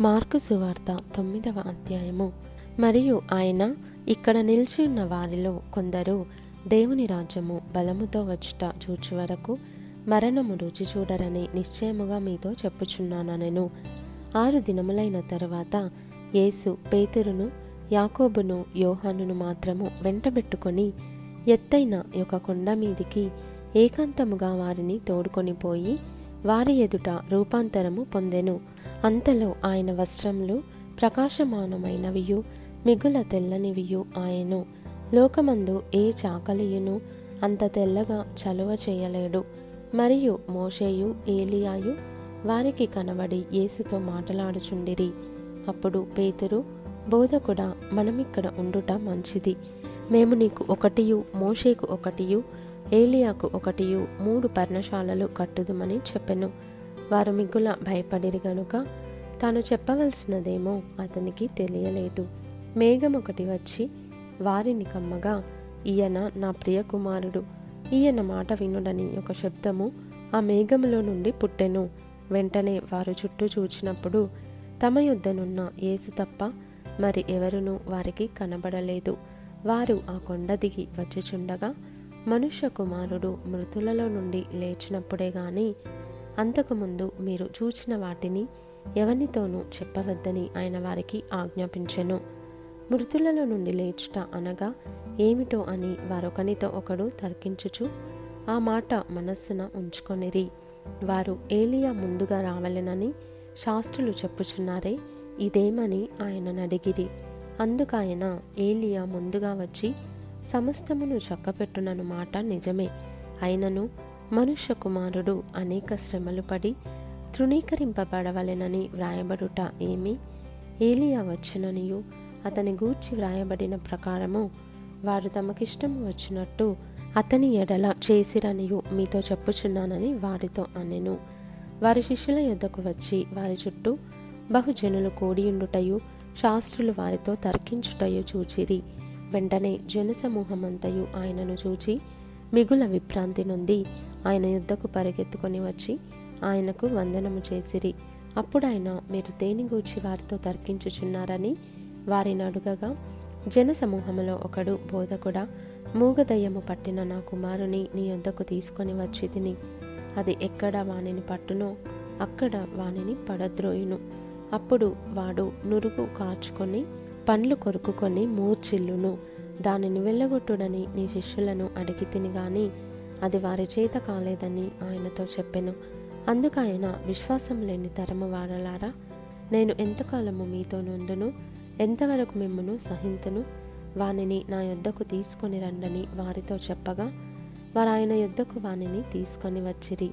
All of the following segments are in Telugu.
మార్కు సువార్త తొమ్మిదవ అధ్యాయము. మరియు ఆయన ఇక్కడ నిలిచి ఉన్న వారిలో కొందరు దేవుని రాజ్యము బలముతో వచ్చుట చూచి వరకు మరణము రుచి చూడరని నిశ్చయముగా మీతో చెప్పుచున్నానెను ఆరు దినములైన తరువాత యేసు పేతురును యాకోబును యోహానును మాత్రము వెంటబెట్టుకొని ఎత్తైన ఒక కొండ మీదికి ఏకాంతముగా వారిని తోడుకొని పోయి వారి ఎదుట రూపాంతరము పొందెను. అంతలో ఆయన వస్త్రములు ప్రకాశమానమైనవియు మిగుల తెల్లనివియు ఆయను. లోకమందు ఏ చాకలియును అంత తెల్లగా చలువ చేయలేడు. మరియు మోషేయు ఏలియాయు వారికి కనబడి యేసుతో మాటలాడుచుండిరి. అప్పుడు పేతురు బోధకుడా మనమిక్కడ ఉండుట మంచిది. మేము నీకు ఒకటియు మోషేకు ఒకటియు ఏలియాకు ఒకటియు మూడు పర్ణశాలలు కట్టుదుమని చెప్పెను. వారు మిగుల భయపడిరి గనుక తాను చెప్పవలసినదేమో అతనికి తెలియలేదు. మేఘం ఒకటి వచ్చి వారిని కమ్మగా ఈయన నా ప్రియ కుమారుడు ఈయన మాట వినుడని ఒక శబ్దము ఆ మేఘములో నుండి పుట్టెను. వెంటనే వారు చుట్టూ చూచినప్పుడు తమ యుద్ధనున్న ఏసు తప్ప మరి ఎవరునూ వారికి కనబడలేదు. వారు ఆ కొండ దిగి వచ్చుచుండగా మనుష్య కుమారుడు మృతులలో నుండి లేచినప్పుడే గాని అంతకుముందు మీరు చూచిన వాటిని ఎవనితోనూ చెప్పవద్దని ఆయన వారికి ఆజ్ఞాపించెను. మృతులలో నుండి లేచుట అనగా ఏమిటో అని వారొకనితో ఒకడు తర్కించుచు ఆ మాట మనస్సున ఉంచుకొనిరి. వారు ఏలియా ముందుగా రావలెనని శాస్త్రులు చెప్పుచున్నారే ఇదేమని ఆయన అడిగిరి. అందుకాయన ఏలియా ముందుగా వచ్చి సమస్తమును చక్కపెట్టునను మాట నిజమే. అయినను మనుష్య కుమారుడు అనేక శ్రమలు పడి తృణీకరింపబడవలెనని వ్రాయబడుట ఏమి? ఏలియా వచ్చుననియు. అతని గూర్చి వ్రాయబడిన ప్రకారము వారు తమకిష్టం వచ్చినట్టు అతని ఎడల చేసిరనియు మీతో చెప్పుచున్నానని వారితో అనెను. వారి శిష్యుల యొద్దకు వచ్చి వారి చుట్టూ బహుజనులు కూడియుండుటయు శాస్త్రులు వారితో తర్కించుటయు చూచిరి. వెంటనే జనసమూహమంతయు ఆయనను చూచి మిగుల విభ్రాంతి నుండి ఆయన యుద్ధకు పరిగెత్తుకొని వచ్చి ఆయనకు వందనము చేసిరి. అప్పుడు ఆయన మీరు దేని గూర్చి వారితో తర్కించుచున్నారని వారిని అడుగగా జనసమూహములో ఒకడు బోధకుడా మూగదయ్యము పట్టిన నా కుమారుని నీ యొద్దకు తీసుకొని వచ్చి తిని. అది ఎక్కడ వానిని పట్టునో అక్కడ వానిని పడద్రోయును. అప్పుడు వాడు నురుగు కార్చుకొని పండ్లు కొరుకుకొని మూర్చిల్లును దానిని వెళ్ళగొట్టుడని నీ శిష్యులను అడిగి తినిగాని అది వారి చేత కాలేదని ఆయనతో చెప్పెను. ఆయన విశ్వాసం లేని తరము వారలారా నేను ఎంతకాలము మీతో నుండును ఎంతవరకు మిమ్మను సహింతును? వానిని నా యొద్దకు తీసుకొని రండని వారితో చెప్పగా వారు ఆయన యొద్దకు వానిని తీసుకొని వచ్చిరి.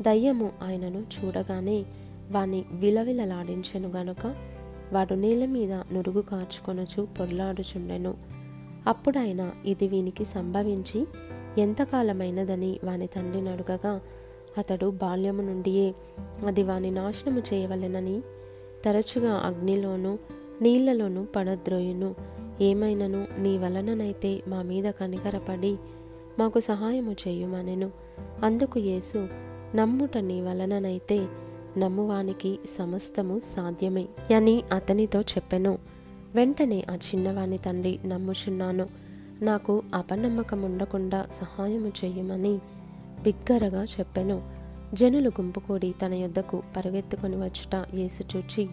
దయ్యము ఆయనను చూడగానే వాని విలవిలలాడించెను గనుక వాడు నీళ్ళ మీద నురుగు కార్చుకొనుచు పొర్లాడుచుండెను. అప్పుడైన ఇది వీనికి సంభవించి ఎంతకాలమైనదని వాని తండ్రిని అడుగగా అతడు బాల్యము నుండియే అది వాని నాశనము చేయవలెనని తరచుగా అగ్నిలోనూ నీళ్ళలోనూ పడద్రోయును. ఏమైనను నీ వలననైతే మా మీద కనికరపడి మాకు సహాయము చేయుమనెను. అందుకు యేసు నమ్ముట నీ వలననైతే నమ్మువానికి సమస్తము సాధ్యమే అని అతనితో చెప్పెను. వెంటనే ఆ చిన్నవాని తండ్రి నమ్ముచున్నాను. నాకు అపనమ్మకం ఉండకుండా సహాయము చేయమని బిగ్గరగా చెప్పెను. జనులు గుంపుకూడి తన యొద్దకు పరుగెత్తుకొని వచ్చుట యేసు చూచి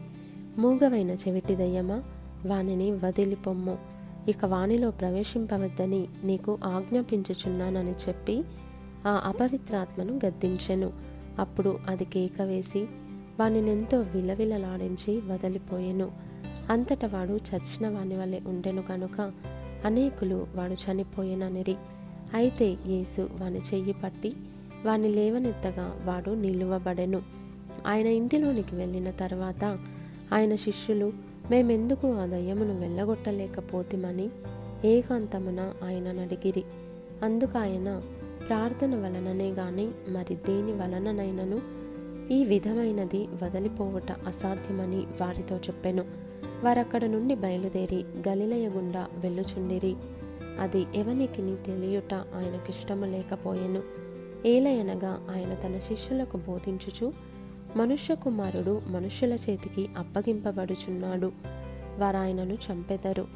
మూగవైన చెవిటి దయ్యమా వానిని వదిలిపొమ్ము ఇక వానిలో ప్రవేశింపవద్దని నీకు ఆజ్ఞాపించుచున్నానని చెప్పి ఆ అపవిత్రాత్మను గద్దించెను. అప్పుడు అది కేక వేసి వానినెంతో విలవిలలాడించి వదిలిపోయెను. అంతట వాడు చచ్చిన వాని వలె ఉండెను కనుక అనేకులు వాడు చనిపోయేననిరి. అయితే యేసు వాని చెయ్యి పట్టి వాని లేవనెత్తగా వాడు నిలువబడెను. ఆయన ఇంటిలోనికి వెళ్ళిన తర్వాత ఆయన శిష్యులు మేమెందుకు ఆ దయ్యమును వెళ్ళగొట్టలేకపోతిమని ఏకాంతమున ఆయన నడిగిరి అందుకు ఆయన ప్రార్థన వలననే గాని మరి దేని వలననైనను ఈ విధమైనది వదిలిపోవట అసాధ్యమని వారితో చెప్పెను. వారక్కడ నుండి బయలుదేరి గలిలయ గుండా వెళ్ళుచుండిరి. అది ఎవనికిని తెలియుట ఆయనకిష్టము లేకపోయెను. ఏలయనగా ఆయన తన శిష్యులకు బోధించుచు మనుష్య కుమారుడు మనుష్యుల చేతికి అప్పగింపబడుచున్నాడు. వారాయనను చంపెదరు.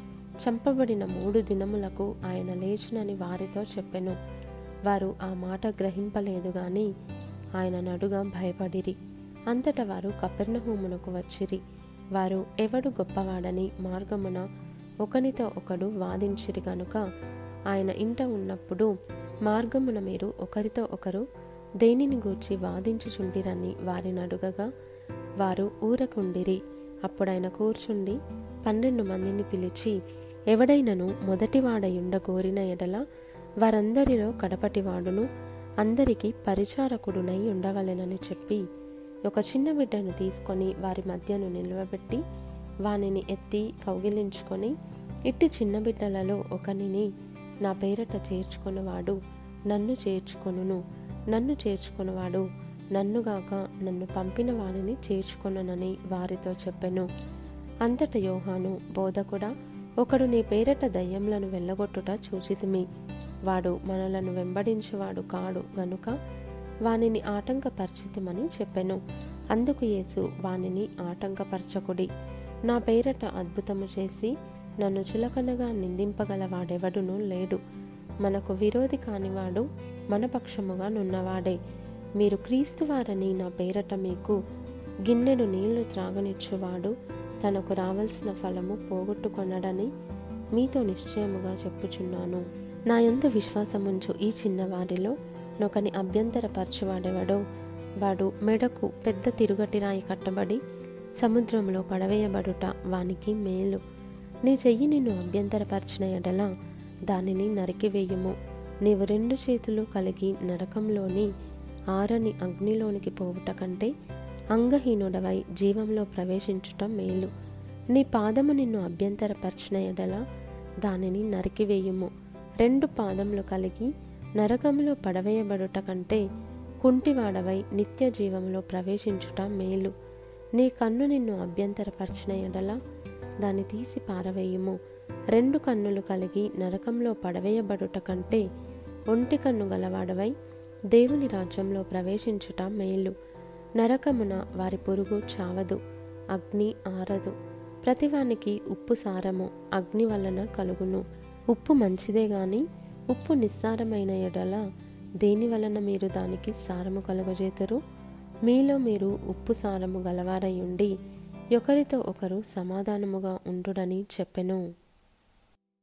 చంపబడిన మూడు దినములకు ఆయన లేచినని వారితో చెప్పెను. వారు ఆ మాట గ్రహింపలేదు గాని ఆయన నడుగా భయపడిరి. అంతట వారు కపెర్ణహూమునకు వచ్చిరి. వారు ఎవడు గొప్పవాడని మార్గమున ఒకనితో ఒకడు వాదించిరి గనుక ఆయన ఇంట ఉన్నప్పుడు మార్గమున మీరు ఒకరితో ఒకరు దేనిని గూర్చి వాదించుచుండిరని వారిని అడుగగా వారు ఊరకుండిరి. అప్పుడైన కూర్చుండి పన్నెండు మందిని పిలిచి ఎవడైనను మొదటివాడయుండ కోరిన ఎడల వారందరిలో కడపటివాడును అందరికీ పరిచారకుడునై ఉండవలెనని చెప్పి ఒక చిన్న బిడ్డను తీసుకొని వారి మధ్యను నిలవబెట్టి వానిని ఎత్తి కౌగిలించుకొని ఇట్టి చిన్న బిడ్డలలో ఒకనిని నా పేరట చేర్చుకున్నవాడు నన్ను చేర్చుకొనును నన్ను చేర్చుకున్నవాడు నన్నుగాక నన్ను పంపిన వానిని చేర్చుకొననని వారితో చెప్పెను. అంతట యోహాను బోధకుడా ఒకడు నీ పేరట దయ్యంలను వెళ్ళగొట్టుట చూచితిమి. వాడు మనలను వెంబడించువాడు కాడు గనుక వానిని ఆటంకపరిచితమని చెప్పెను. అందుకు యేసు వానిని ఆటంకపరచకుడి. నా పేరట అద్భుతము చేసి నన్ను చులకనగా నిందింపగల వాడెవడునూ లేడు. మనకు విరోధి కానివాడు మన పక్షముగా నున్నవాడే. మీరు క్రీస్తు వారని నా పేరట మీకు గిన్నెడు నీళ్ళు త్రాగనిచ్చువాడు తనకు రావలసిన ఫలము పోగొట్టుకొనడని మీతో నిశ్చయముగా చెప్పుచున్నాను. నా యందు విశ్వాసముంచు ఈ చిన్నవారిలో నొకని అభ్యంతరపరచువాడెవడో? వాడు మెడకు పెద్ద తిరుగటి రాయి కట్టబడి సముద్రంలో పడవేయబడుట వానికి మేలు. నీ చెయ్యి నిన్ను అభ్యంతరపరిచిన ఎడల దానిని నరికివేయుము. నీవు రెండు చేతులు కలిగి నరకంలోని ఆరని అగ్నిలోనికి పోవుట కంటే అంగహీనుడవై జీవంలో ప్రవేశించుట మేలు. నీ పాదము నిన్ను అభ్యంతరపరిచిన ఎడల దానిని నరికివేయుము. రెండు పాదములు కలిగి నరకంలో పడవేయబడుట కంటే కుంటివాడవై నిత్య జీవంలో ప్రవేశించుట మేలు. నీ కన్ను నిన్ను అభ్యంతరపరిచిన ఎడల దాన్ని తీసి పారవేయుము. రెండు కన్నులు కలిగి నరకంలో పడవేయబడుట కంటే ఒంటి కన్ను గలవాడవై దేవుని రాజ్యంలో ప్రవేశించుట మేలు. నరకమున వారి పురుగు చావదు అగ్ని ఆరదు. ప్రతివానికి ఉప్పు సారము అగ్ని వలన కలుగును. ఉప్పు మంచిదే గాని ఉప్పు నిస్సారమైన ఎడల దేని వలన మీరు దానికి సారము కలుగజేతరు? మీలో మీరు ఉప్పు సారము గలవారై ఉండి ఒకరితో ఒకరు సమాధానముగా ఉండుడని చెప్పెను.